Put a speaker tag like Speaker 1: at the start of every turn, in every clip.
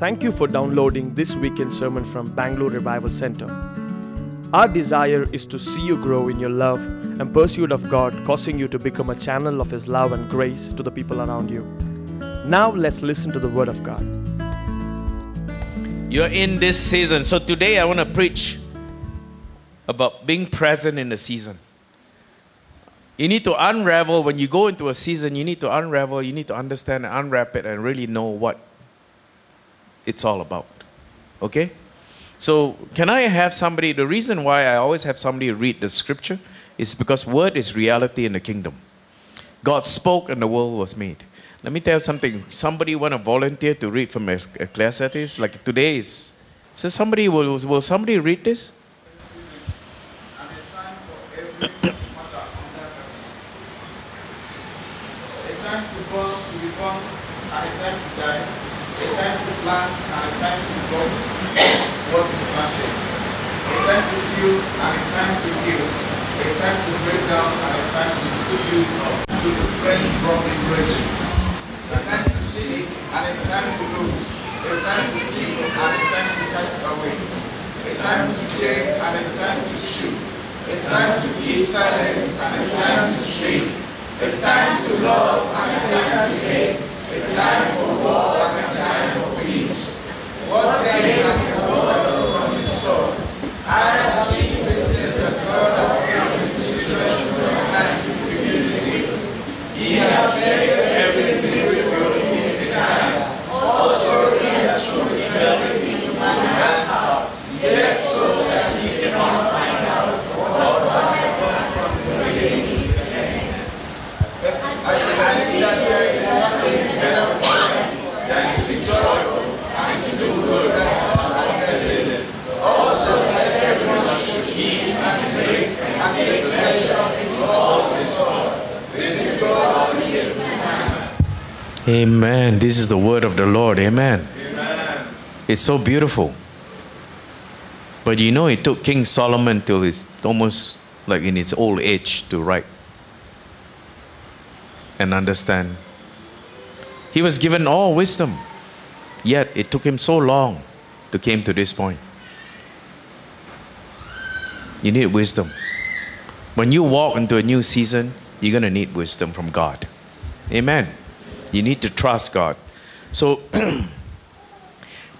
Speaker 1: Thank you for downloading this weekend sermon from Bangalore Revival Center. Our desire is to see you grow in your love and pursuit of God, causing you to become a channel of His love and grace to the people around you. Now, let's listen to the Word of God.
Speaker 2: You're in this season. So today I want to preach about being present in the season. You need to unravel when you go into a season, you need to unravel, you need to understand and unwrap it and really know what it's all about. Okay? So, can I have somebody? The reason why I always have somebody read the scripture is because word is reality in the kingdom. God spoke and the world was made. Let me tell you something. Somebody want to volunteer to read from Ecclesiastes? Like today is. So somebody will, will somebody read this?
Speaker 3: a time to born, to be born, and a time to die, a time to plant, and a time to grow what is planted, a time to kill, and a time to heal, a time to break down, and a time to you to refrain from embracing, a time to see, and a time to lose, a time to keep, and a time to cast away, a time to say, and a time to shoot, a time to keep silence, and a time to shame, a time to love and a time to hate, a time for war and a time. What then has the Lord from his store? I have seen business and God of faith in children and refuses it. He has made everything beautiful in his time. Also he has shown everything to man's hands, yet so that he cannot find out what was happened from the beginning to the end. I see that there is nothing better for them than to be joyful and to do good as much as they did. Also that everyone should eat and drink and take pleasure in all this sort. This is God's gift to man.
Speaker 2: Amen. This is the word of the Lord. Amen. It's so beautiful. But you know, it took King Solomon till he's almost like in his old age to write and understand. He was given all wisdom, yet it took him so long to came to this point. You need wisdom. When you walk into a new season, you're going to need wisdom from God. Amen. You need to trust God. So,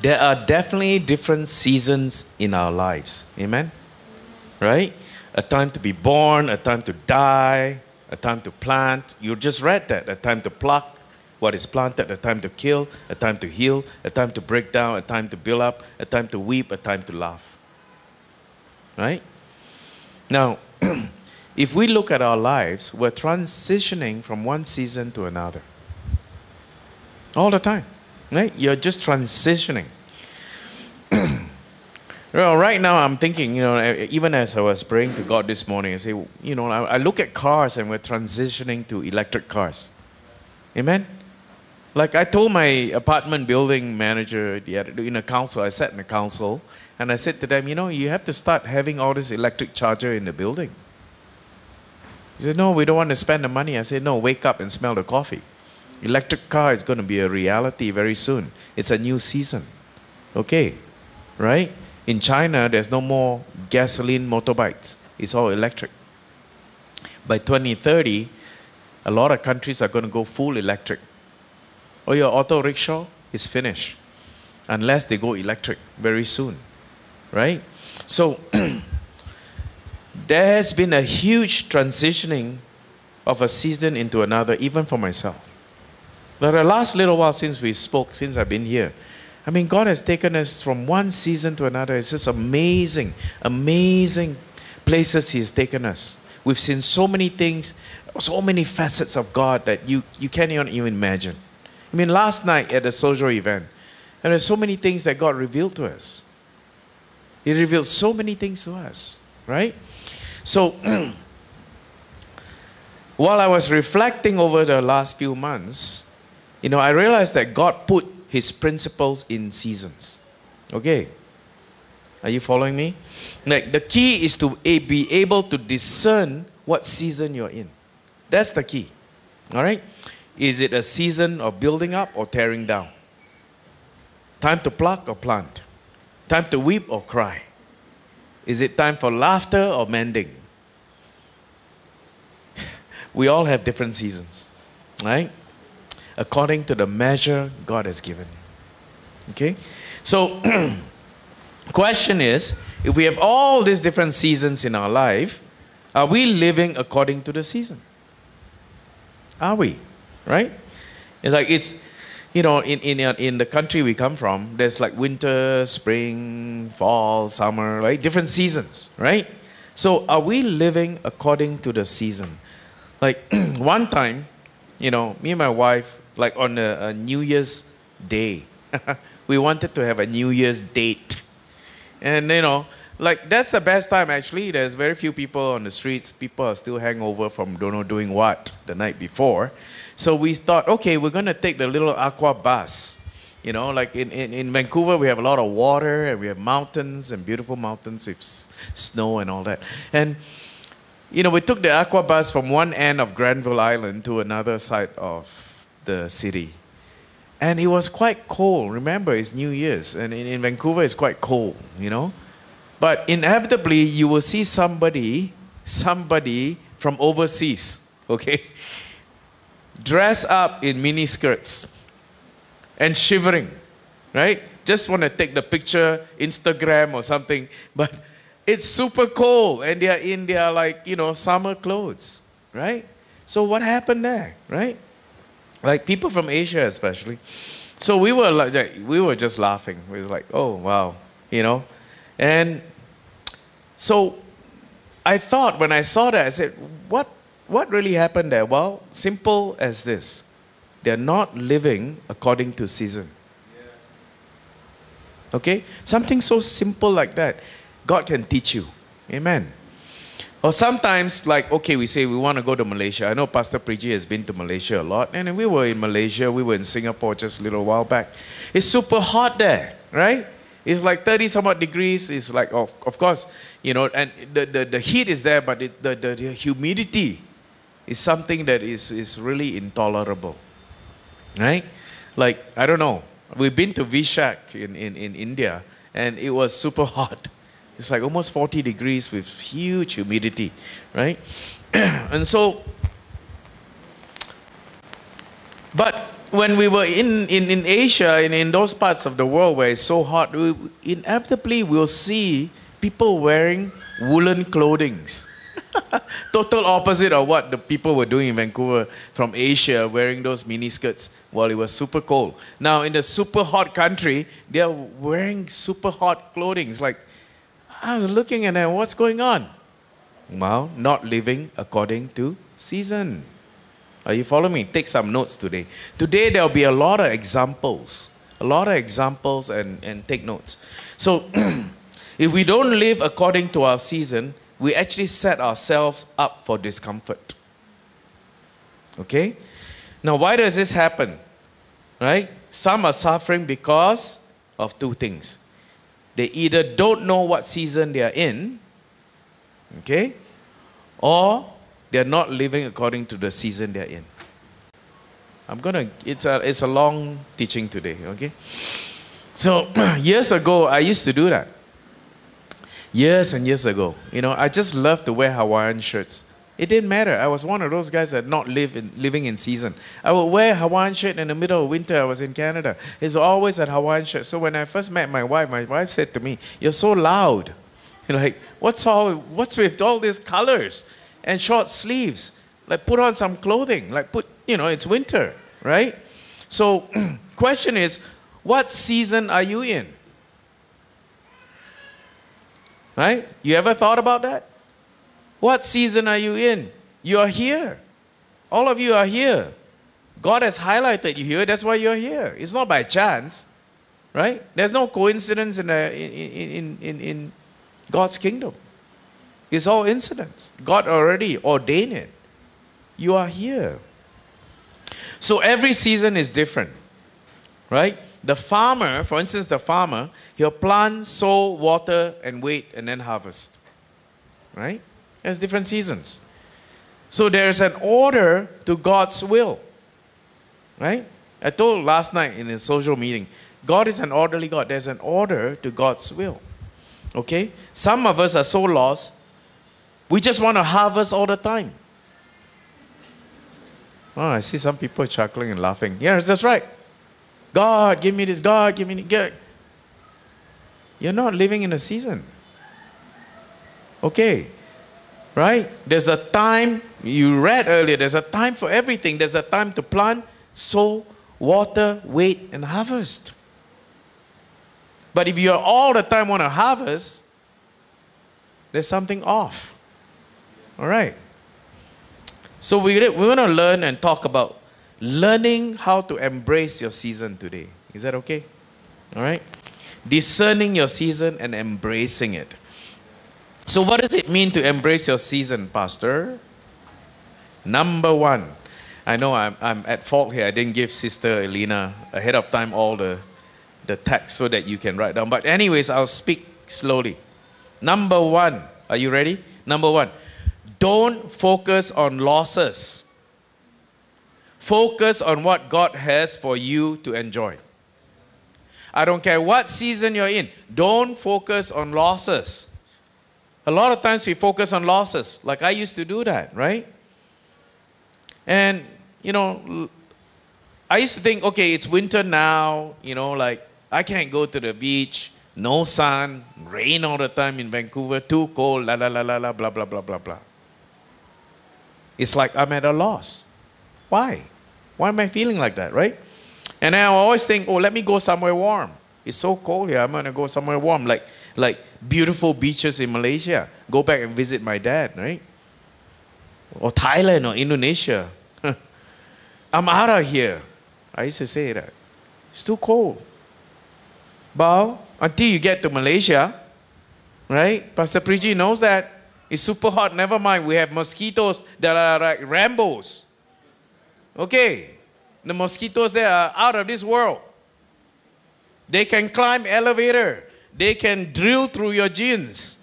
Speaker 2: there are definitely different seasons in our lives. Amen. Right? A time to be born, a time to die, a time to plant. You just read that. A time to pluck what is planted, a time to kill, a time to heal, a time to break down, a time to build up, a time to weep, a time to laugh. Right? Now, if we look at our lives, we're transitioning from one season to another. All the time. Right? You're just transitioning. well, right now I'm thinking, you know, even as I was praying to God this morning, I say, you know, I, I look at cars and we're transitioning to electric cars. Amen? Like I told my apartment building manager in a council, I sat in a council, and I said to them, you know, you have to start having all this electric charger in the building. He said, no, we don't want to spend the money. I said, no, wake up and smell the coffee. Electric car is going to be a reality very soon. It's a new season. Okay, right? In China, there's no more gasoline motorbikes. It's all electric. By 2030, a lot of countries are going to go full electric. Or your auto rickshaw is finished unless they go electric very soon. Right? So there has been a huge transitioning of a season into another, even for myself. But the last little while since we spoke, since I've been here, I mean, God has taken us from one season to another. It's just amazing, amazing places He has taken us. We've seen so many things, so many facets of God that you, you can't even imagine. I mean, last night at the social event, and there's so many things that God revealed to us. He revealed so many things to us, right? So, while I was reflecting over the last few months, you know, I realized that God put His principles in seasons. Okay? Are you following me? Like, the key is to be able to discern what season you're in. That's the key. All right? Is it a season of building up or tearing down? Time to pluck or plant? Time to weep or cry? Is it time for laughter or mending? We all have different seasons, right? According to the measure God has given. Okay? So, question is if we have all these different seasons in our life, are we living according to the season? Are we? Right? It's like it's, you know, in, in, in the country we come from, there's like winter, spring, fall, summer, right? Different seasons, right? So are we living according to the season? Like one time, you know, me and my wife, like on a, a New Year's day, we wanted to have a New Year's date. And, you know, like that's the best time actually. There's very few people on the streets. People are still hangover from don't know doing what the night before. So we thought, okay, we're gonna take the little aqua bus. You know, like in, in, in Vancouver, we have a lot of water and we have mountains and beautiful mountains with s- snow and all that. And you know, we took the aqua bus from one end of Granville Island to another side of the city. And it was quite cold. Remember, it's New Year's, and in, in Vancouver, it's quite cold, you know? But inevitably, you will see somebody, somebody from overseas, okay, dress up in mini skirts and shivering, right? Just want to take the picture, Instagram or something, but it's super cold and they're in their like, you know, summer clothes, right? So what happened there, right? Like people from Asia especially. So we were like we were just laughing. We was like, "Oh, wow." You know? And so I thought when I saw that I said, "What what really happened there?" Well, simple as this. They're not living according to season. Okay? Something so simple like that. God can teach you. Amen. Or sometimes, like, okay, we say we want to go to Malaysia. I know Pastor Priji has been to Malaysia a lot. And we were in Malaysia, we were in Singapore just a little while back. It's super hot there, right? It's like 30 some odd degrees. It's like, of, of course, you know, and the, the, the heat is there, but it, the, the, the humidity is something that is, is really intolerable, right? Like, I don't know. We've been to Vishak in, in, in India, and it was super hot. It's like almost 40 degrees with huge humidity, right? and so, but when we were in, in, in Asia and in those parts of the world where it's so hot, we inevitably will see people wearing woolen clothing. Total opposite of what the people were doing in Vancouver from Asia, wearing those mini skirts while it was super cold. Now, in the super hot country, they are wearing super hot clothing. Like, I was looking at them, what's going on? Well, not living according to season. Are you following me? Take some notes today. Today there'll be a lot of examples. A lot of examples and, and take notes. So if we don't live according to our season, we actually set ourselves up for discomfort. Okay? Now, why does this happen? Right? Some are suffering because of two things. They either don't know what season they are in, okay, or they're not living according to the season they're in. I'm gonna, it's a, it's a long teaching today, okay? So, years ago, I used to do that. Years and years ago, you know, I just loved to wear Hawaiian shirts. It didn't matter. I was one of those guys that not live in, living in season. I would wear Hawaiian shirt in the middle of winter. I was in Canada. It's always a Hawaiian shirt. So when I first met my wife, my wife said to me, "You're so loud. You're like, what's all? What's with all these colors and short sleeves? Like, put on some clothing. Like, put, you know, it's winter, right? So, question is, what season are you in? Right? You ever thought about that? What season are you in? You are here. All of you are here. God has highlighted you here. That's why you're here. It's not by chance, right? There's no coincidence in, a, in, in, in, in God's kingdom. It's all incidents. God already ordained it. You are here. So every season is different, right? The farmer, for instance, the farmer, he'll plant, sow, water, and wait, and then harvest, right? There's different seasons. So there's an order to God's will. Right? I told last night in a social meeting, God is an orderly God. There's an order to God's will. Okay? Some of us are so lost, we just want to harvest all the time. Oh, I see some people chuckling and laughing. Yes, that's right. God, give me this. God, give me this. You're not living in a season. Okay. Right? There's a time, you read earlier, there's a time for everything. There's a time to plant, sow, water, wait, and harvest. But if you're all the time want to harvest, there's something off. All right. So we, we want to learn and talk about learning how to embrace your season today. Is that okay? All right? Discerning your season and embracing it. So, what does it mean to embrace your season, Pastor? Number one, I know I'm, I'm at fault here. I didn't give Sister Elena ahead of time all the, the text so that you can write down. But, anyways, I'll speak slowly. Number one, are you ready? Number one, don't focus on losses. Focus on what God has for you to enjoy. I don't care what season you're in, don't focus on losses. A lot of times we focus on losses, like I used to do that, right? And, you know, I used to think, okay, it's winter now, you know, like I can't go to the beach, no sun, rain all the time in Vancouver, too cold, la la la la la, blah blah blah blah blah. It's like I'm at a loss. Why? Why am I feeling like that, right? And I always think, oh, let me go somewhere warm. It's so cold here. I'm gonna go somewhere warm, like like beautiful beaches in Malaysia. Go back and visit my dad, right? Or Thailand or Indonesia. I'm out of here. I used to say that. It's too cold. But until you get to Malaysia, right? Pastor Priji knows that. It's super hot. Never mind. We have mosquitoes that are like Rambos. Okay. The mosquitoes there are out of this world. They can climb elevator. They can drill through your jeans.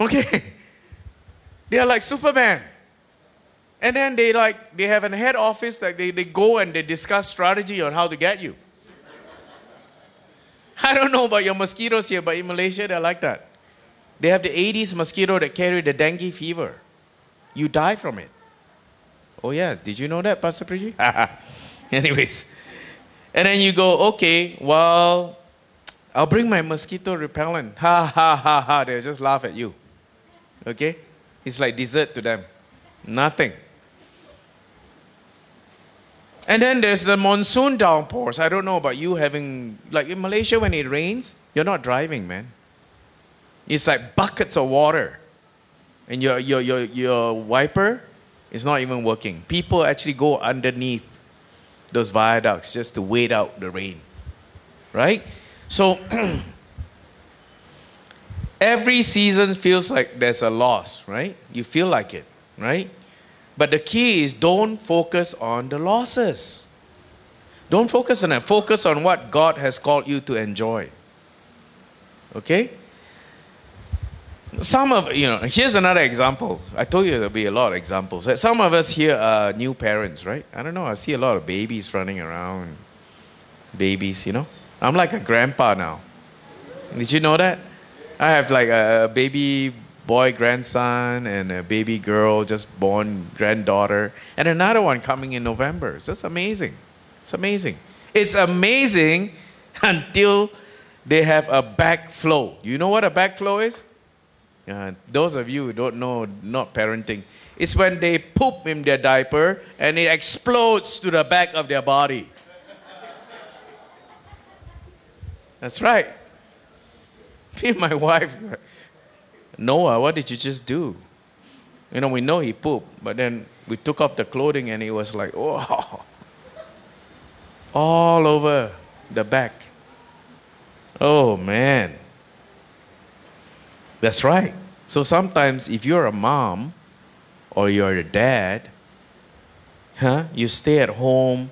Speaker 2: Okay. They are like Superman. And then they like they have a head office that they, they go and they discuss strategy on how to get you. I don't know about your mosquitoes here, but in Malaysia they're like that. They have the Aedes mosquito that carry the dengue fever. You die from it. Oh yeah, did you know that, Pastor Priji? Anyways. And then you go, okay, well, I'll bring my mosquito repellent. Ha ha ha ha. They'll just laugh at you. Okay? It's like dessert to them. Nothing. And then there's the monsoon downpours. I don't know about you having, like in Malaysia, when it rains, you're not driving, man. It's like buckets of water. And your, your, your, your wiper is not even working. People actually go underneath those viaducts just to wait out the rain. Right? So, every season feels like there's a loss, right? You feel like it, right? But the key is don't focus on the losses. Don't focus on that. Focus on what God has called you to enjoy. Okay? Some of, you know, here's another example. I told you there'll be a lot of examples. Some of us here are new parents, right? I don't know. I see a lot of babies running around. Babies, you know? I'm like a grandpa now. Did you know that? I have like a baby boy grandson and a baby girl just born granddaughter and another one coming in November. It's just amazing. It's amazing. It's amazing until they have a backflow. You know what a backflow is? Uh, those of you who don't know, not parenting, it's when they poop in their diaper and it explodes to the back of their body. That's right. Me and my wife, Noah, what did you just do? You know, we know he pooped, but then we took off the clothing and he was like, oh, all over the back. Oh, man. That's right. So sometimes if you're a mom or you're a dad, huh, you stay at home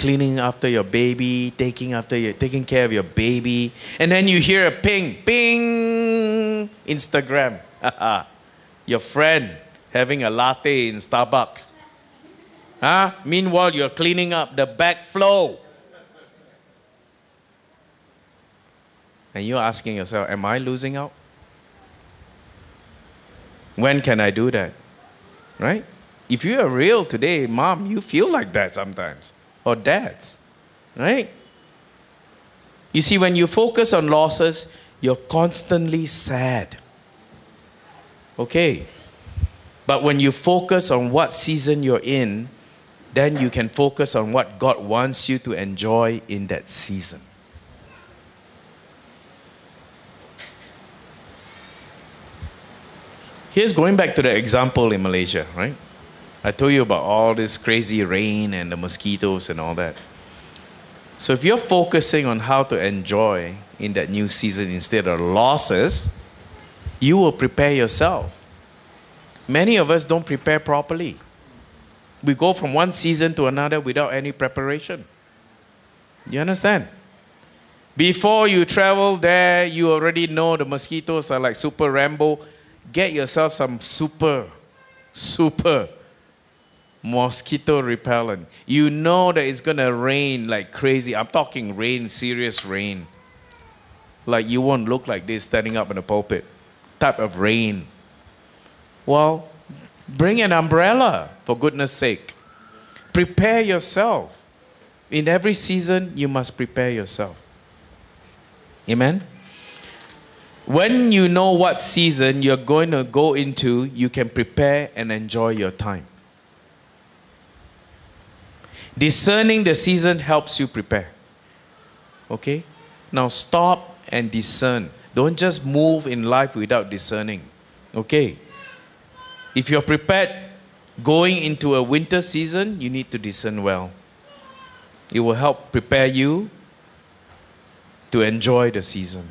Speaker 2: cleaning after your baby, taking after your, taking care of your baby, and then you hear a ping, ping, Instagram. your friend having a latte in Starbucks. Huh? Meanwhile, you're cleaning up the backflow. And you're asking yourself, Am I losing out? When can I do that? Right? If you are real today, mom, you feel like that sometimes. Or dads. Right? You see, when you focus on losses, you're constantly sad. Okay. But when you focus on what season you're in, then you can focus on what God wants you to enjoy in that season. Here's going back to the example in Malaysia, right? I told you about all this crazy rain and the mosquitoes and all that. So if you're focusing on how to enjoy in that new season instead of losses, you will prepare yourself. Many of us don't prepare properly. We go from one season to another without any preparation. You understand? Before you travel there, you already know the mosquitoes are like super Rambo. Get yourself some super, super mosquito repellent. You know that it's gonna rain like crazy. I'm talking rain, serious rain. Like you won't look like this standing up in the pulpit. Type of rain. Well, bring an umbrella for goodness sake. Prepare yourself. In every season, you must prepare yourself. Amen? When you know what season you're going to go into, you can prepare and enjoy your time. Discerning the season helps you prepare. Okay? Now stop and discern. Don't just move in life without discerning. Okay? If you're prepared going into a winter season, you need to discern well. It will help prepare you to enjoy the season.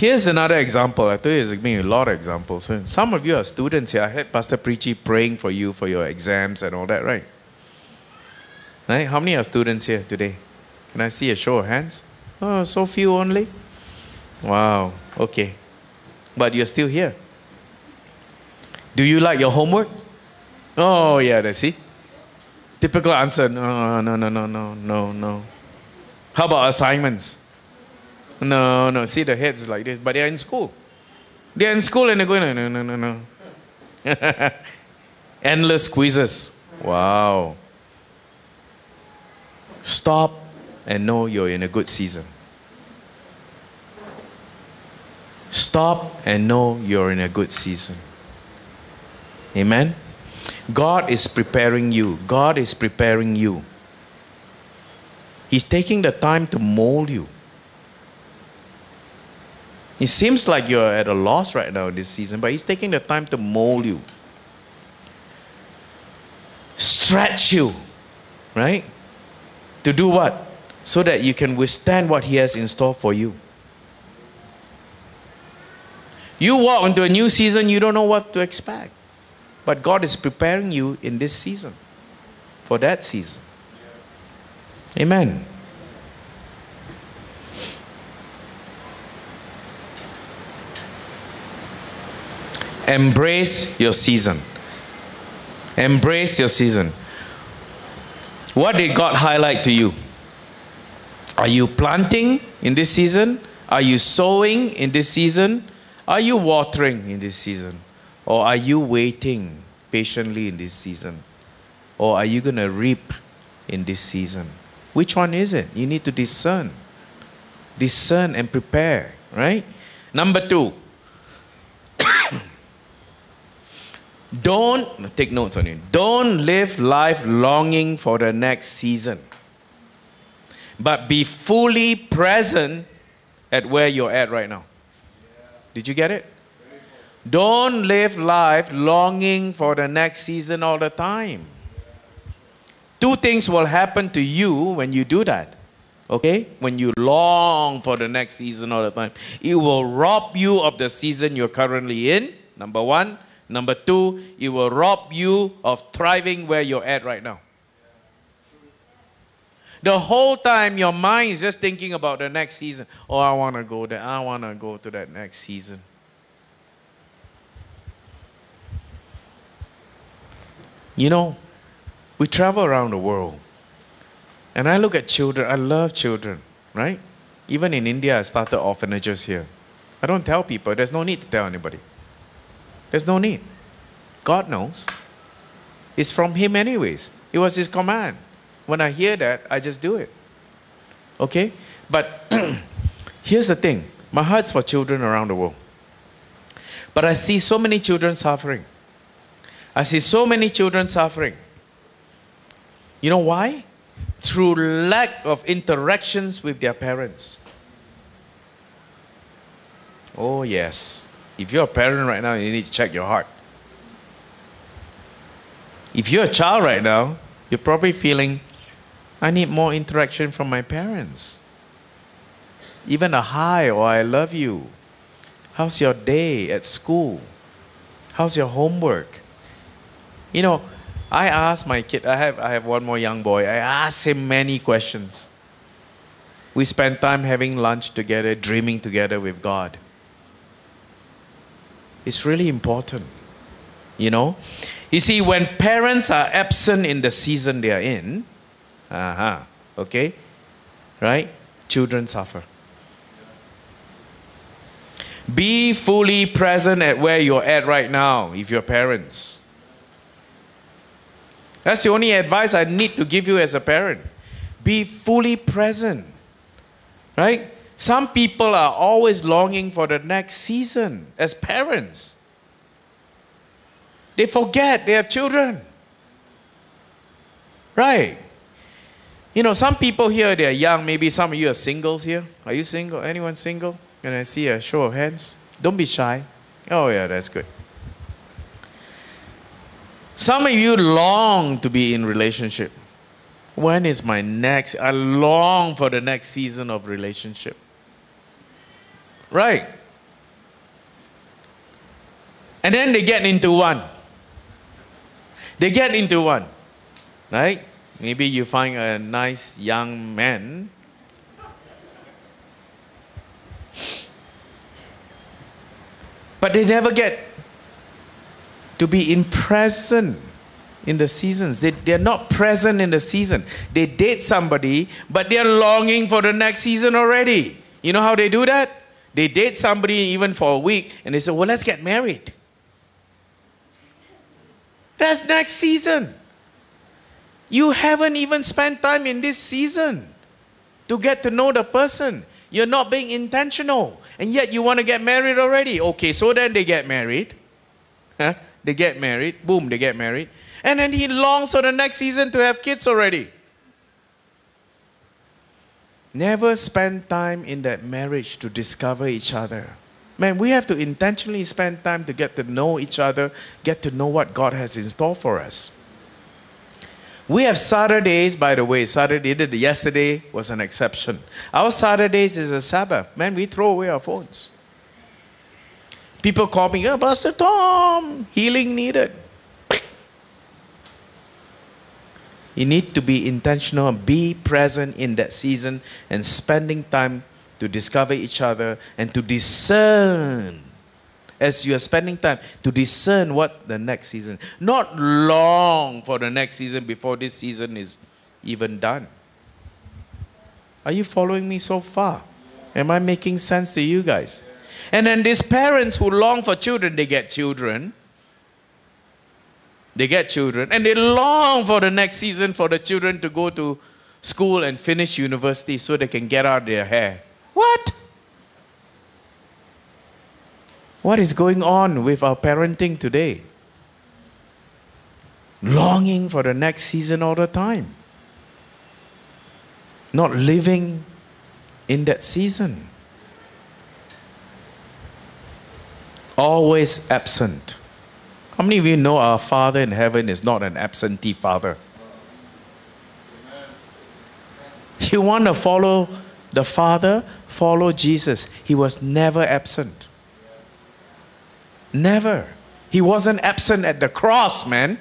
Speaker 2: Here's another example. I told you there's been a lot of examples. Some of you are students here. I heard Pastor Priji praying for you for your exams and all that, right? Right? How many are students here today? Can I see a show of hands? Oh, so few only? Wow, okay. But you're still here. Do you like your homework? Oh, yeah, that's see. Typical answer no, no, no, no, no, no, no. How about assignments? No, no. See, the heads like this, but they're in school. They're in school and they're going, no, no, no, no. Endless quizzes. Wow. Stop and know you're in a good season. Stop and know you're in a good season. Amen? God is preparing you. God is preparing you. He's taking the time to mold you. It seems like you're at a loss right now this season, but He's taking the time to mold you, stretch you, right? To do what? So that you can withstand what He has in store for you. You walk into a new season, you don't know what to expect. But God is preparing you in this season for that season. Amen. Embrace your season. Embrace your season. What did God highlight to you? Are you planting in this season? Are you sowing in this season? Are you watering in this season? Or are you waiting patiently in this season? Or are you going to reap in this season? Which one is it? You need to discern. Discern and prepare, right? Number two, don't take notes on it. Don't live life longing for the next season, but be fully present at where you're at right now. Did you get it? Don't live life longing for the next season all the time. Two things will happen to you when you do that. Okay? When you long for the next season all the time, it will rob you of the season you're currently in. Number one. Number two, it will rob you of thriving where you're at right now. The whole time your mind is just thinking about the next season. Oh, I want to go there. I want to go to that next season. You know, we travel around the world. And I look at children, I love children, right? Even in India, I started orphanages here. I don't tell people, there's no need to tell anybody. There's no need. God knows. It's from Him, anyways. It was His command. When I hear that, I just do it. Okay? But here's the thing my heart's for children around the world. But I see so many children suffering. I see so many children suffering. You know why? Through lack of interactions with their parents. Oh, yes. If you're a parent right now, you need to check your heart. If you're a child right now, you're probably feeling, I need more interaction from my parents. Even a hi or I love you. How's your day at school? How's your homework? You know, I ask my kid, I have, I have one more young boy, I ask him many questions. We spend time having lunch together, dreaming together with God. It's really important, you know. You see, when parents are absent in the season they are in, uh-huh, okay, right, children suffer. Be fully present at where you're at right now if you're parents. That's the only advice I need to give you as a parent. Be fully present. Right? Some people are always longing for the next season as parents. They forget they have children. Right? You know, some people here, they're young. Maybe some of you are singles here. Are you single? Anyone single? Can I see a show of hands? Don't be shy. Oh, yeah, that's good. Some of you long to be in relationship. When is my next? I long for the next season of relationship. Right. And then they get into one. They get into one. Right? Maybe you find a nice young man But they never get to be in present in the seasons. They, they're not present in the season. They date somebody, but they're longing for the next season already. You know how they do that? They date somebody even for a week and they say, Well, let's get married. That's next season. You haven't even spent time in this season to get to know the person. You're not being intentional. And yet you want to get married already. Okay, so then they get married. Huh? They get married. Boom, they get married. And then he longs for the next season to have kids already. Never spend time in that marriage to discover each other. Man, we have to intentionally spend time to get to know each other, get to know what God has in store for us. We have Saturdays, by the way. Saturday, yesterday was an exception. Our Saturdays is a Sabbath. Man, we throw away our phones. People call me, oh, Pastor Tom, healing needed. You need to be intentional, be present in that season, and spending time to discover each other and to discern as you are spending time to discern what's the next season. Not long for the next season before this season is even done. Are you following me so far? Am I making sense to you guys? And then these parents who long for children, they get children. They get children and they long for the next season for the children to go to school and finish university so they can get out their hair. What? What is going on with our parenting today? Longing for the next season all the time. Not living in that season. Always absent. How many of you know our Father in heaven is not an absentee Father? You want to follow the Father? Follow Jesus. He was never absent. Never. He wasn't absent at the cross, man.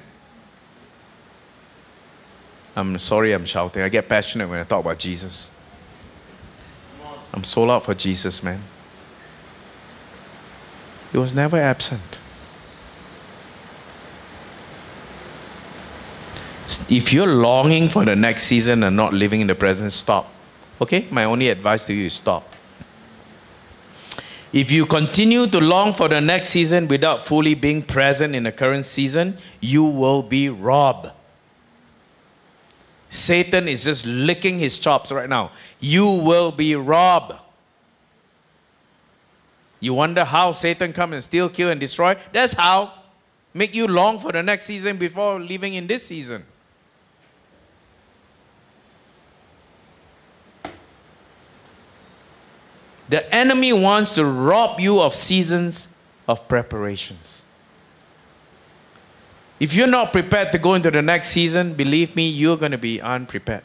Speaker 2: I'm sorry I'm shouting. I get passionate when I talk about Jesus. I'm sold out for Jesus, man. He was never absent. If you're longing for the next season and not living in the present, stop. Okay? My only advice to you is stop. If you continue to long for the next season without fully being present in the current season, you will be robbed. Satan is just licking his chops right now. You will be robbed. You wonder how Satan come and steal, kill, and destroy? That's how. Make you long for the next season before living in this season. The enemy wants to rob you of seasons of preparations. If you're not prepared to go into the next season, believe me, you're going to be unprepared.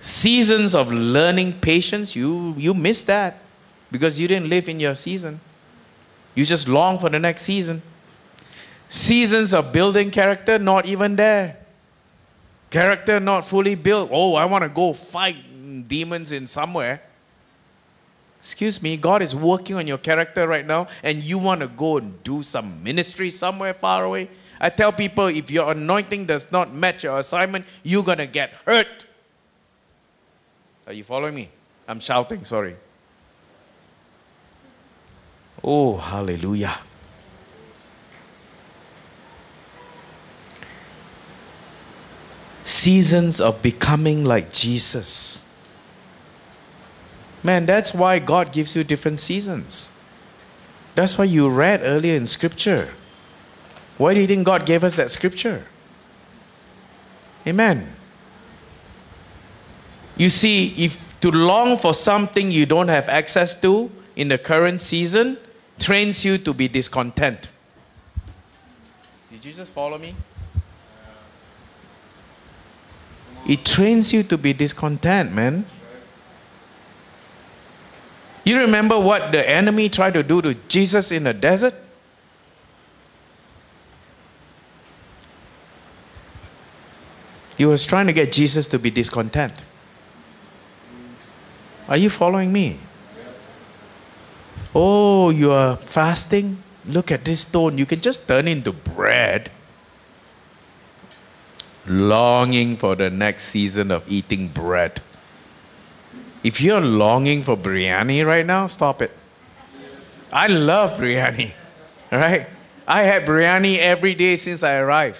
Speaker 2: Seasons of learning patience, you, you miss that because you didn't live in your season. You just long for the next season. Seasons of building character, not even there. Character not fully built. Oh, I want to go fight demons in somewhere. Excuse me, God is working on your character right now, and you want to go and do some ministry somewhere far away. I tell people if your anointing does not match your assignment, you're going to get hurt. Are you following me? I'm shouting, sorry. Oh, hallelujah. Seasons of becoming like Jesus. Man, that's why God gives you different seasons. That's why you read earlier in Scripture. Why do you think God gave us that Scripture? Amen. You see, if to long for something you don't have access to in the current season trains you to be discontent. Did you just follow me? It trains you to be discontent, man. You remember what the enemy tried to do to Jesus in the desert? He was trying to get Jesus to be discontent. Are you following me? Oh, you are fasting? Look at this stone. You can just turn into bread. Longing for the next season of eating bread. If you're longing for biryani right now, stop it. I love biryani, right? I had biryani every day since I arrived.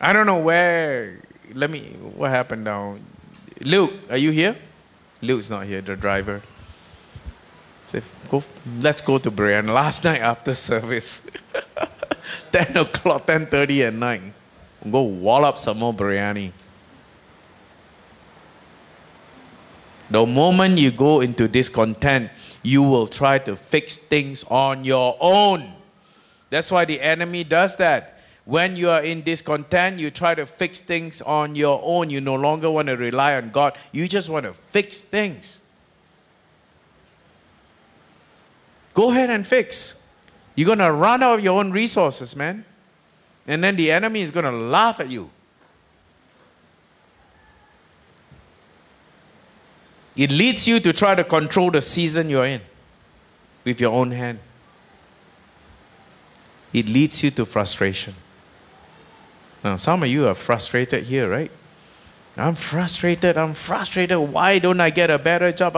Speaker 2: I don't know where. Let me. What happened now? Luke, are you here? Luke's not here, the driver. Say, go, let's go to biryani. Last night after service, 10 o'clock, 10.30 at night, go wallop some more biryani. The moment you go into discontent, you will try to fix things on your own. That's why the enemy does that. When you are in discontent, you try to fix things on your own. You no longer want to rely on God. You just want to fix things. Go ahead and fix. You're going to run out of your own resources, man. And then the enemy is going to laugh at you. It leads you to try to control the season you're in with your own hand. It leads you to frustration. Now, some of you are frustrated here, right? I'm frustrated. I'm frustrated. Why don't I get a better job?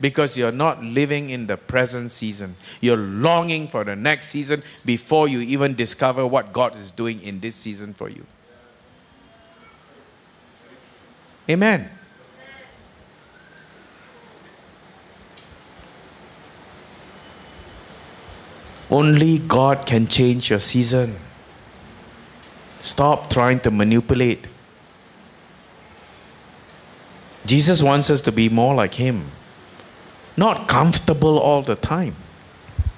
Speaker 2: Because you're not living in the present season. You're longing for the next season before you even discover what God is doing in this season for you. Amen. Only God can change your season. Stop trying to manipulate. Jesus wants us to be more like Him, not comfortable all the time.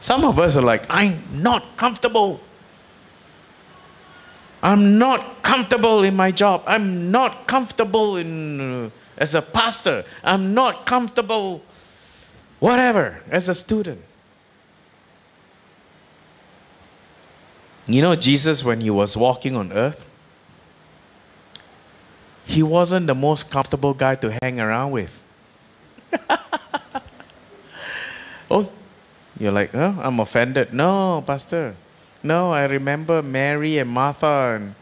Speaker 2: Some of us are like, I'm not comfortable. I'm not comfortable in my job. I'm not comfortable in, uh, as a pastor. I'm not comfortable, whatever, as a student. You know, Jesus, when he was walking on earth, he wasn't the most comfortable guy to hang around with. oh, you're like, oh, I'm offended. No, Pastor. No, I remember Mary and Martha and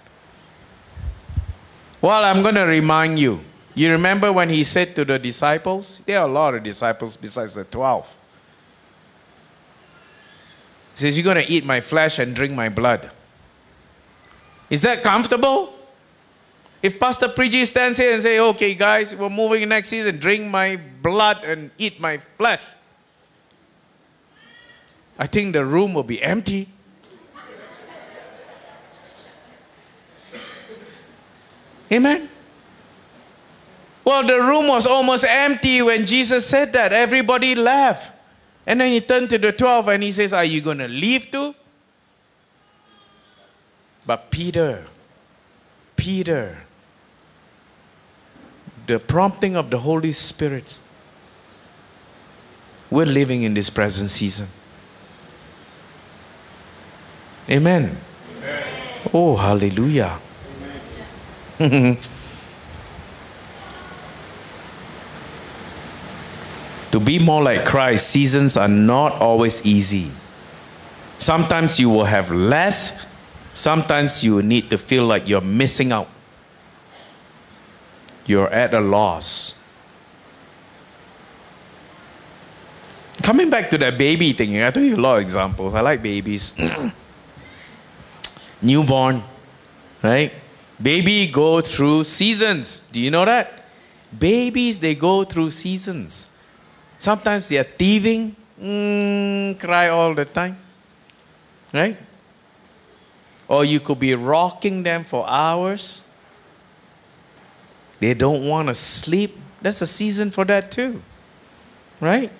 Speaker 2: well, I'm going to remind you. You remember when he said to the disciples? There are a lot of disciples besides the 12. Says, You're going to eat my flesh and drink my blood. Is that comfortable? If Pastor Priji stands here and say, okay, guys, we're moving next season, drink my blood and eat my flesh, I think the room will be empty. Amen. Well, the room was almost empty when Jesus said that. Everybody left. And then he turned to the 12 and he says, Are you going to leave too? But Peter, Peter, the prompting of the Holy Spirit, we're living in this present season. Amen. Amen. Oh, hallelujah. to be more like Christ, seasons are not always easy. Sometimes you will have less, sometimes you need to feel like you're missing out. You're at a loss. Coming back to that baby thing, I told you a lot of examples. I like babies. Newborn, right? Baby go through seasons. Do you know that? Babies, they go through seasons. Sometimes they are teething, mm, cry all the time. Right? Or you could be rocking them for hours. They don't want to sleep. That's a season for that too. Right?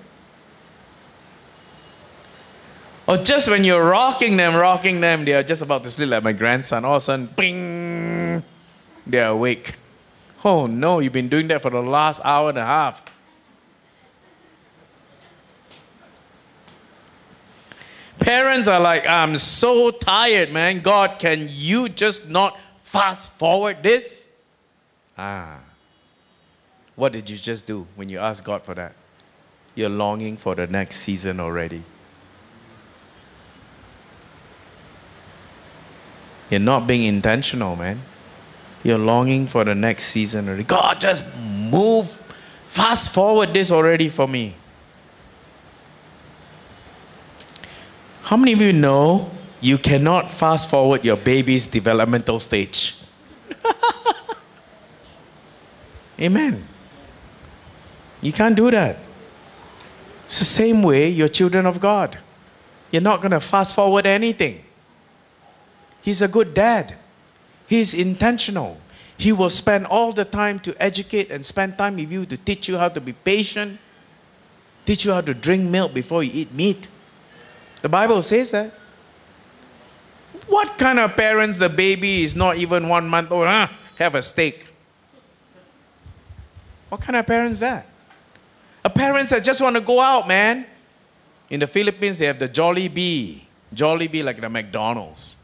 Speaker 2: Or just when you're rocking them, rocking them, they are just about to sleep like my grandson. All of a sudden, bing, they're awake. Oh no, you've been doing that for the last hour and a half. Parents are like, I'm so tired, man. God, can you just not fast forward this? Ah. What did you just do when you asked God for that? You're longing for the next season already. You're not being intentional, man. You're longing for the next season already. God, just move, fast forward this already for me. How many of you know you cannot fast forward your baby's developmental stage? Amen. You can't do that. It's the same way you're children of God. You're not going to fast forward anything. He's a good dad. He's intentional. He will spend all the time to educate and spend time with you to teach you how to be patient, teach you how to drink milk before you eat meat. The Bible says that. What kind of parents the baby is not even one month old? Huh? Have a steak. What kind of parents that? A parents that just want to go out, man. In the Philippines, they have the Jollibee. Jolly Bee like the McDonald's.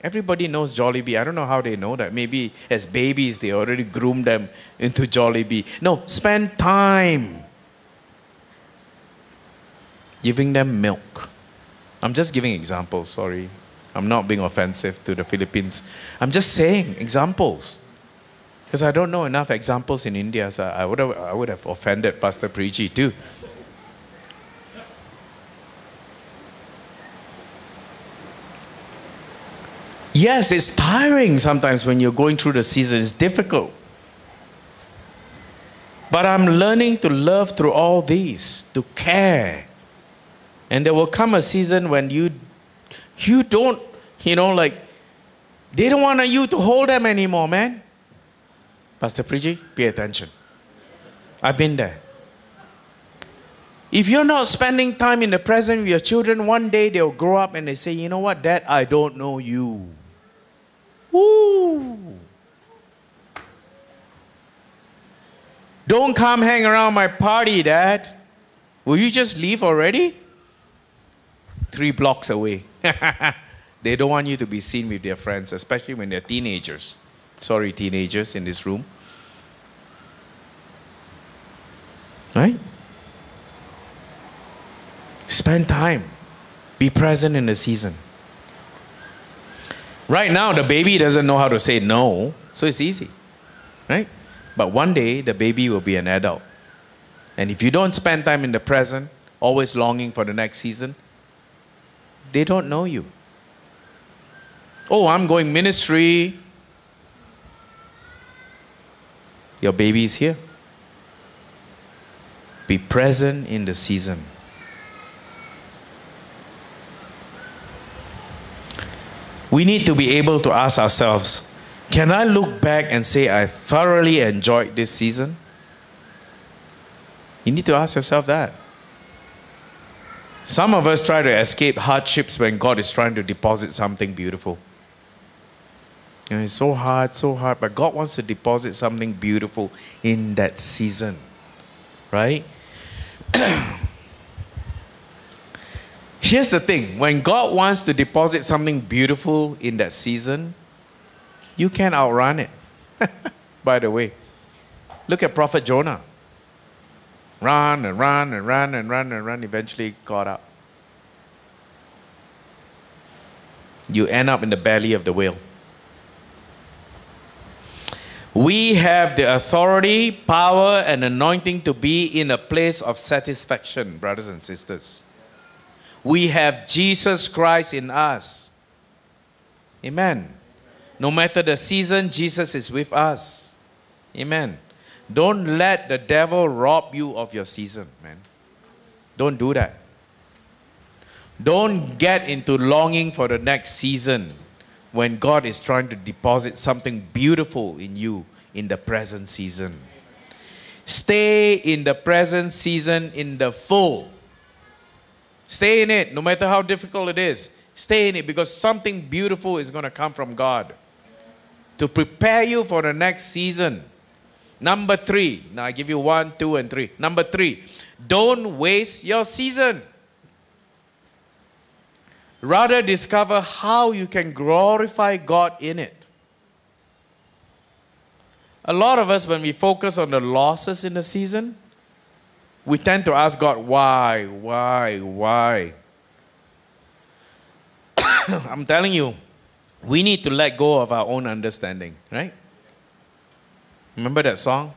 Speaker 2: Everybody knows Jollibee. I don't know how they know that. Maybe as babies, they already groomed them into Jollibee. No, spend time giving them milk. I'm just giving examples, sorry. I'm not being offensive to the Philippines. I'm just saying examples. Because I don't know enough examples in India, so I would have, I would have offended Pastor Priji too. Yes, it's tiring sometimes when you're going through the season, it's difficult. But I'm learning to love through all these, to care. And there will come a season when you you don't, you know, like they don't want you to hold them anymore, man. Pastor Priji, pay attention. I've been there. If you're not spending time in the present with your children, one day they'll grow up and they say, you know what, Dad, I don't know you. Woo! Don't come hang around my party, Dad. Will you just leave already? Three blocks away. they don't want you to be seen with their friends, especially when they're teenagers. Sorry, teenagers in this room. Right? Spend time. Be present in the season. Right now, the baby doesn't know how to say no, so it's easy, right? But one day, the baby will be an adult. And if you don't spend time in the present, always longing for the next season, they don't know you. Oh, I'm going ministry. Your baby is here. Be present in the season. We need to be able to ask ourselves can I look back and say I thoroughly enjoyed this season? You need to ask yourself that. Some of us try to escape hardships when God is trying to deposit something beautiful. And it's so hard, so hard, but God wants to deposit something beautiful in that season, right? Here's the thing when God wants to deposit something beautiful in that season, you can't outrun it. By the way, look at Prophet Jonah. Run and run and run and run and run, eventually caught up. You end up in the belly of the whale. We have the authority, power, and anointing to be in a place of satisfaction, brothers and sisters. We have Jesus Christ in us. Amen. No matter the season, Jesus is with us. Amen. Don't let the devil rob you of your season, man. Don't do that. Don't get into longing for the next season when God is trying to deposit something beautiful in you in the present season. Stay in the present season in the full. Stay in it, no matter how difficult it is. Stay in it because something beautiful is going to come from God to prepare you for the next season. Number three, now I give you one, two, and three. Number three, don't waste your season. Rather, discover how you can glorify God in it. A lot of us, when we focus on the losses in the season, we tend to ask God, why, why, why? I'm telling you, we need to let go of our own understanding, right? Remember that song?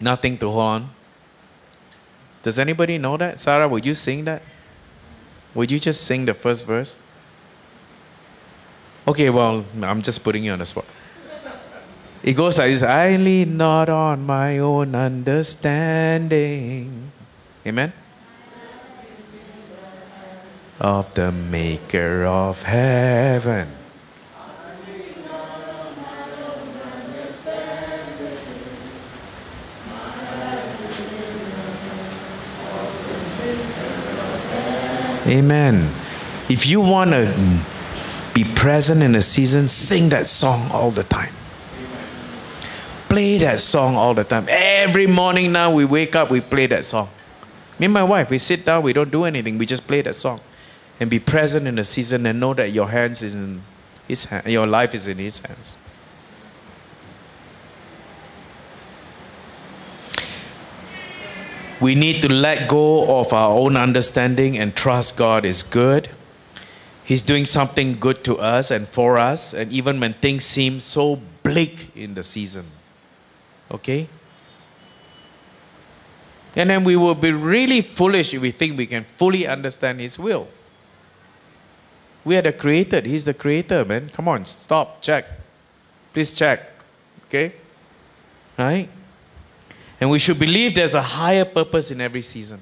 Speaker 2: Nothing to hold on. Does anybody know that? Sarah, would you sing that? Would you just sing the first verse? Okay, well, I'm just putting you on the spot. It goes like this I lean not on my own understanding. Amen? Of the maker of heaven. Amen. If you want to be present in a season, sing that song all the time. Play that song all the time. Every morning now we wake up, we play that song. Me and my wife, we sit down, we don't do anything, we just play that song. And be present in the season and know that your hands is in his hand, your life is in his hands. We need to let go of our own understanding and trust God is good. He's doing something good to us and for us, and even when things seem so bleak in the season. Okay? And then we will be really foolish if we think we can fully understand His will. We are the created. He's the creator, man. Come on, stop, check. Please check. Okay? Right? And we should believe there's a higher purpose in every season.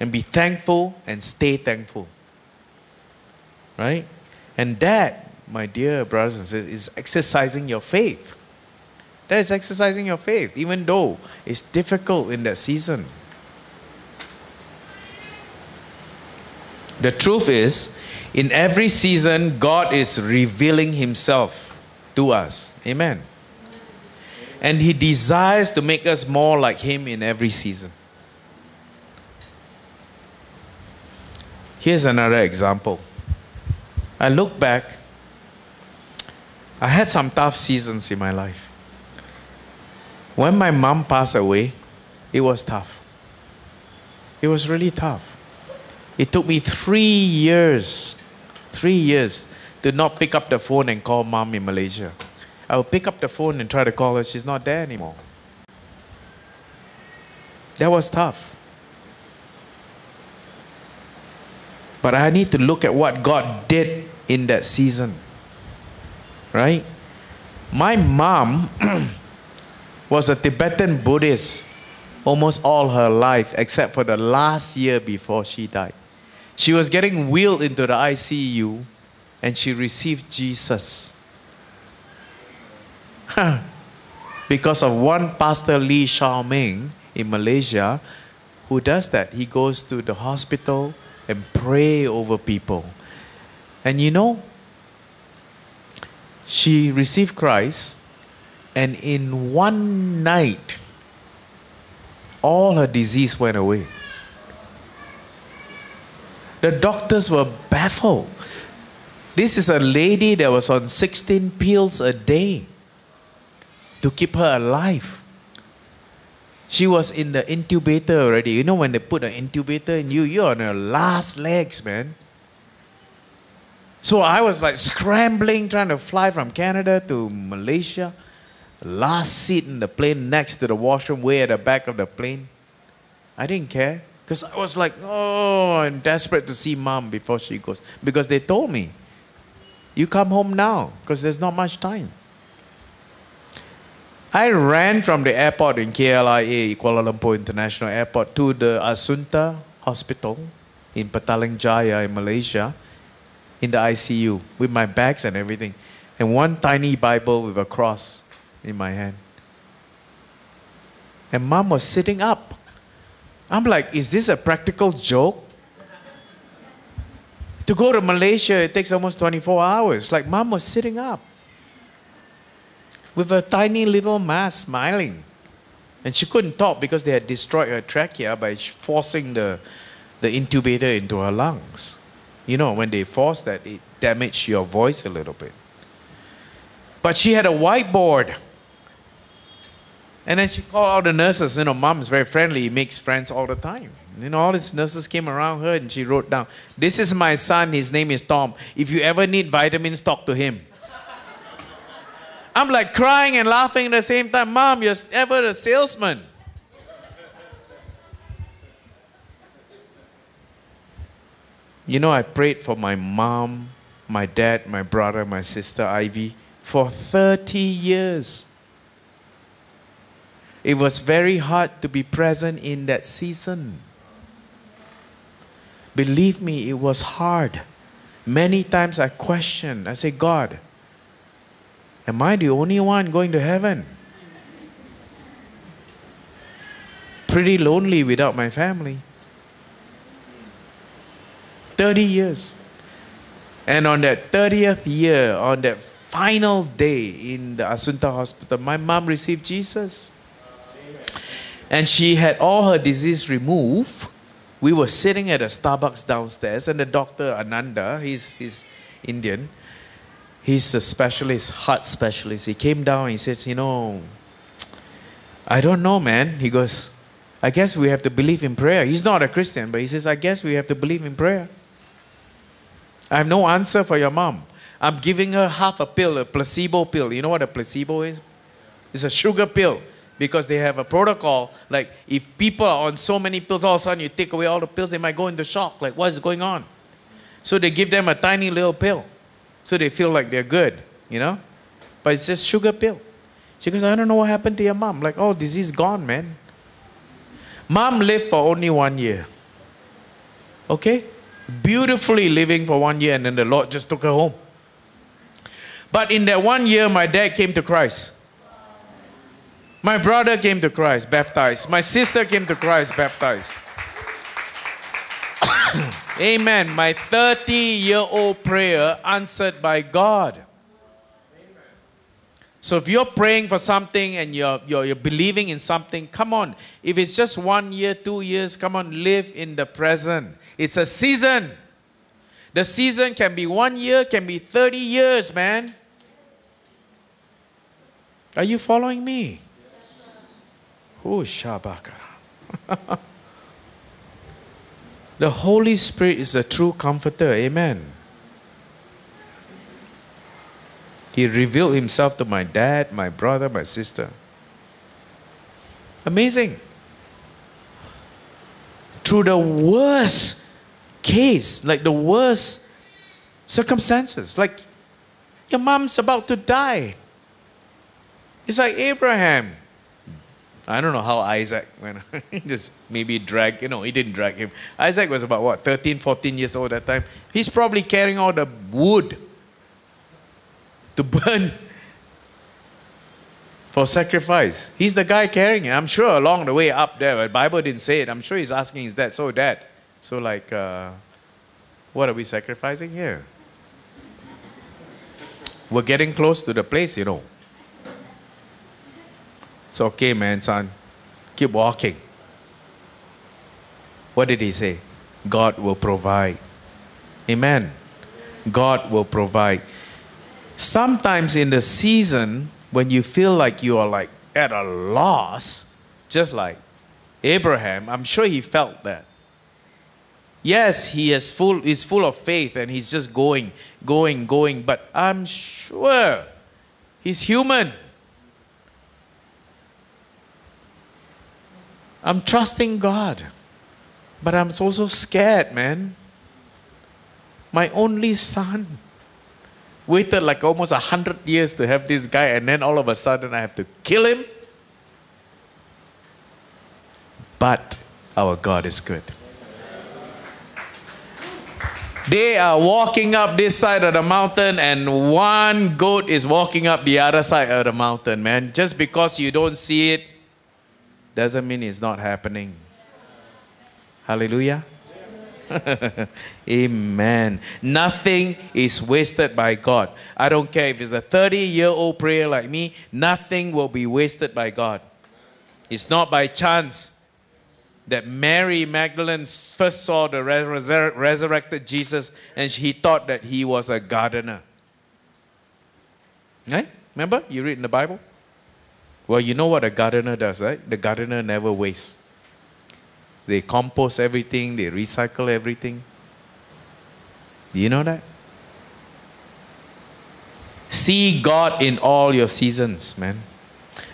Speaker 2: And be thankful and stay thankful. Right? And that, my dear brothers and sisters, is exercising your faith. That is exercising your faith, even though it's difficult in that season. The truth is, in every season, God is revealing Himself to us. Amen. And He desires to make us more like Him in every season. Here's another example. I look back, I had some tough seasons in my life. When my mom passed away, it was tough. It was really tough. It took me three years, three years to not pick up the phone and call mom in Malaysia. I would pick up the phone and try to call her. She's not there anymore. That was tough. But I need to look at what God did in that season. Right? My mom was a Tibetan Buddhist almost all her life, except for the last year before she died. She was getting wheeled into the ICU and she received Jesus. because of one Pastor Lee Shao Ming in Malaysia who does that. He goes to the hospital and pray over people. And you know, she received Christ, and in one night, all her disease went away. The doctors were baffled. This is a lady that was on 16 pills a day to keep her alive. She was in the incubator already. You know, when they put an incubator in you, you're on your last legs, man. So I was like scrambling, trying to fly from Canada to Malaysia. Last seat in the plane next to the washroom, way at the back of the plane. I didn't care because I was like, oh, I'm desperate to see mom before she goes. Because they told me, you come home now because there's not much time. I ran from the airport in KLIA, Kuala Lumpur International Airport, to the Assunta Hospital in Petaling Jaya in Malaysia in the ICU with my bags and everything, and one tiny Bible with a cross in my hand. And mom was sitting up. I'm like, is this a practical joke? to go to Malaysia, it takes almost 24 hours. Like, mom was sitting up with a tiny little mask smiling. And she couldn't talk because they had destroyed her trachea by forcing the, the intubator into her lungs. You know, when they force that, it damaged your voice a little bit. But she had a whiteboard. And then she called all the nurses. You know, mom is very friendly, he makes friends all the time. You know, all these nurses came around her and she wrote down, This is my son, his name is Tom. If you ever need vitamins, talk to him. I'm like crying and laughing at the same time. Mom, you're ever a salesman. You know, I prayed for my mom, my dad, my brother, my sister Ivy for 30 years. It was very hard to be present in that season. Believe me, it was hard. Many times I questioned. I say, God, am I the only one going to heaven? Pretty lonely without my family. 30 years. And on that 30th year, on that final day in the Assunta Hospital, my mom received Jesus. And she had all her disease removed. We were sitting at a Starbucks downstairs, and the doctor, Ananda, he's, he's Indian, he's a specialist, heart specialist. He came down, he says, You know, I don't know, man. He goes, I guess we have to believe in prayer. He's not a Christian, but he says, I guess we have to believe in prayer. I have no answer for your mom. I'm giving her half a pill, a placebo pill. You know what a placebo is? It's a sugar pill because they have a protocol. Like, if people are on so many pills, all of a sudden you take away all the pills, they might go into shock. Like, what is going on? So they give them a tiny little pill so they feel like they're good, you know? But it's just sugar pill. She goes, I don't know what happened to your mom. Like, oh, disease gone, man. Mom lived for only one year. Okay? beautifully living for one year, and then the Lord just took her home. But in that one year, my dad came to Christ. My brother came to Christ, baptized. My sister came to Christ, baptized. Amen. My 30 year old prayer answered by God. So if you're praying for something and you're, you're, you're, believing in something, come on. If it's just one year, two years, come on, live in the present. It's a season. The season can be one year, can be 30 years, man. Are you following me? Oh, Shabakara. The Holy Spirit is a true comforter. Amen. He revealed himself to my dad, my brother, my sister. Amazing. Through the worst case, like the worst circumstances, like your mom's about to die. It's like Abraham. I don't know how Isaac went. he just maybe dragged, you know, he didn't drag him. Isaac was about what, 13, 14 years old at that time. He's probably carrying all the wood to burn for sacrifice. He's the guy carrying it. I'm sure along the way up there, the Bible didn't say it. I'm sure he's asking his dad, so dad, so like, uh, what are we sacrificing here? We're getting close to the place, you know. It's okay, man, son. Keep walking. What did he say? God will provide. Amen. God will provide. Sometimes in the season when you feel like you are like at a loss, just like Abraham, I'm sure he felt that. Yes, he is full, he's full of faith and he's just going, going, going, but I'm sure he's human. I'm trusting God, but I'm also scared, man. My only son waited like almost a hundred years to have this guy, and then all of a sudden I have to kill him. But our God is good. They are walking up this side of the mountain, and one goat is walking up the other side of the mountain, man. Just because you don't see it doesn't mean it's not happening. Hallelujah. Amen. Nothing is wasted by God. I don't care if it's a 30 year old prayer like me, nothing will be wasted by God. It's not by chance that Mary Magdalene first saw the resur- resurrected Jesus and she thought that he was a gardener. Right? Remember? You read in the Bible? Well, you know what a gardener does, right? The gardener never wastes. They compost everything, they recycle everything. Do you know that? See God in all your seasons, man.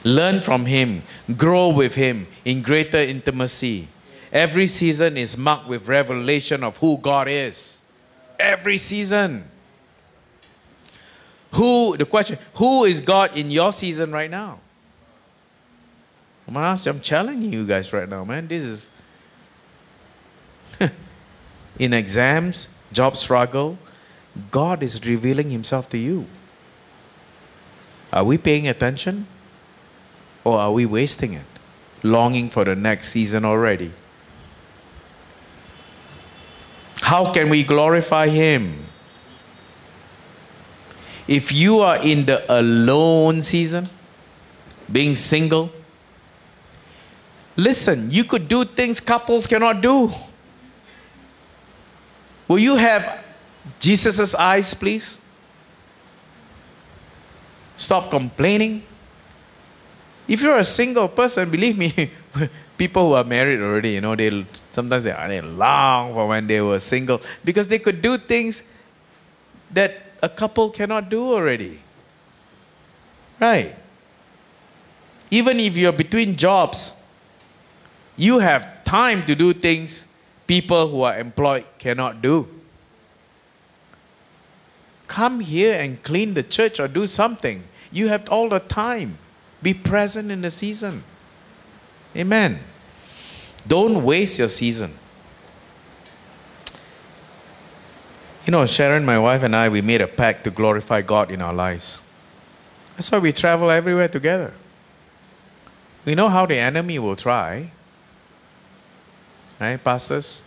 Speaker 2: Learn from Him, grow with Him in greater intimacy. Every season is marked with revelation of who God is. Every season. Who, the question, who is God in your season right now? I'm ask, I'm challenging you guys right now, man. This is in exams, job struggle, God is revealing Himself to you. Are we paying attention? Or are we wasting it? Longing for the next season already? How can we glorify Him? If you are in the alone season, being single, listen, you could do things couples cannot do. Will you have Jesus' eyes, please? Stop complaining. If you're a single person, believe me, people who are married already, you know, they sometimes they, they long for when they were single because they could do things that a couple cannot do already. Right? Even if you're between jobs, you have time to do things people who are employed cannot do. Come here and clean the church or do something. You have all the time. Be present in the season. Amen. Don't waste your season. You know, Sharon, my wife, and I, we made a pact to glorify God in our lives. That's why we travel everywhere together. We know how the enemy will try. Right, pastors?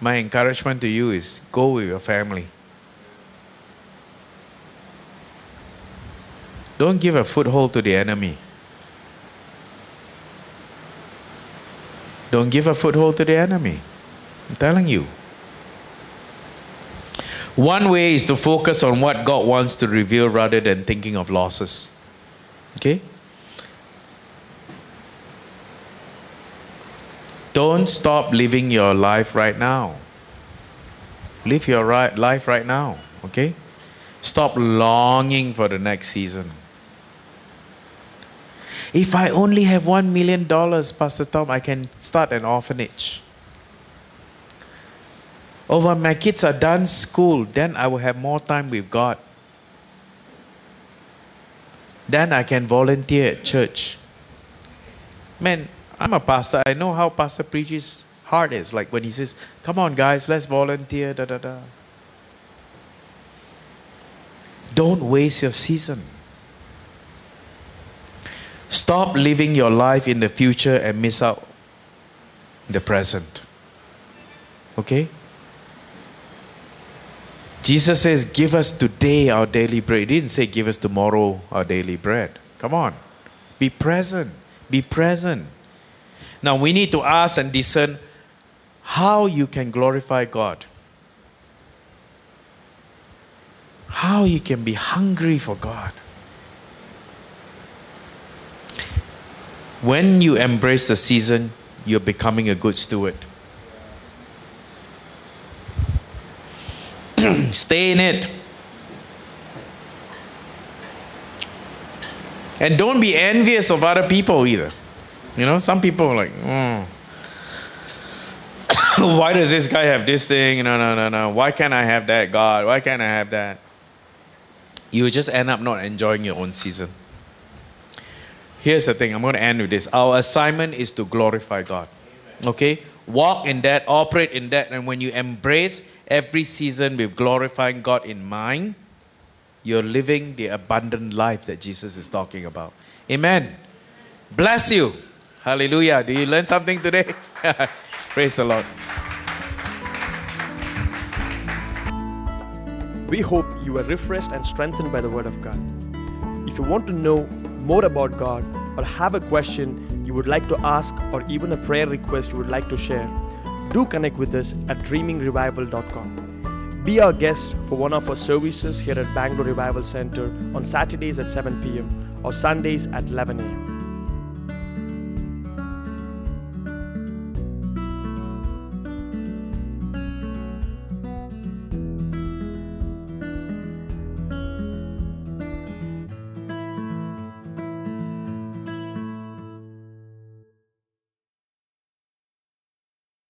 Speaker 2: My encouragement to you is go with your family. Don't give a foothold to the enemy. Don't give a foothold to the enemy. I'm telling you. One way is to focus on what God wants to reveal rather than thinking of losses. Okay? Don't stop living your life right now. Live your right life right now, okay? Stop longing for the next season. If I only have one million dollars, Pastor Tom, I can start an orphanage. Or when my kids are done school, then I will have more time with God. Then I can volunteer at church. Man, I'm a pastor. I know how pastor Priji's heart is. Like when he says, Come on, guys, let's volunteer, da da da. Don't waste your season. Stop living your life in the future and miss out the present. Okay? Jesus says, Give us today our daily bread. He didn't say, Give us tomorrow our daily bread. Come on. Be present. Be present. Now we need to ask and discern how you can glorify God. How you can be hungry for God. When you embrace the season, you're becoming a good steward. Stay in it. And don't be envious of other people either. You know, some people are like, oh, why does this guy have this thing? No, no, no, no. Why can't I have that, God? Why can't I have that? You just end up not enjoying your own season. Here's the thing I'm going to end with this. Our assignment is to glorify God. Okay? Walk in that, operate in that, and when you embrace every season with glorifying God in mind, you're living the abundant life that Jesus is talking about. Amen. Bless you. Hallelujah. Do you learn something today? Praise the Lord.
Speaker 1: We hope you were refreshed and strengthened by the Word of God. If you want to know more about God or have a question you would like to ask or even a prayer request you would like to share, do connect with us at dreamingrevival.com. Be our guest for one of our services here at Bangalore Revival Center on Saturdays at 7 pm or Sundays at 11 am.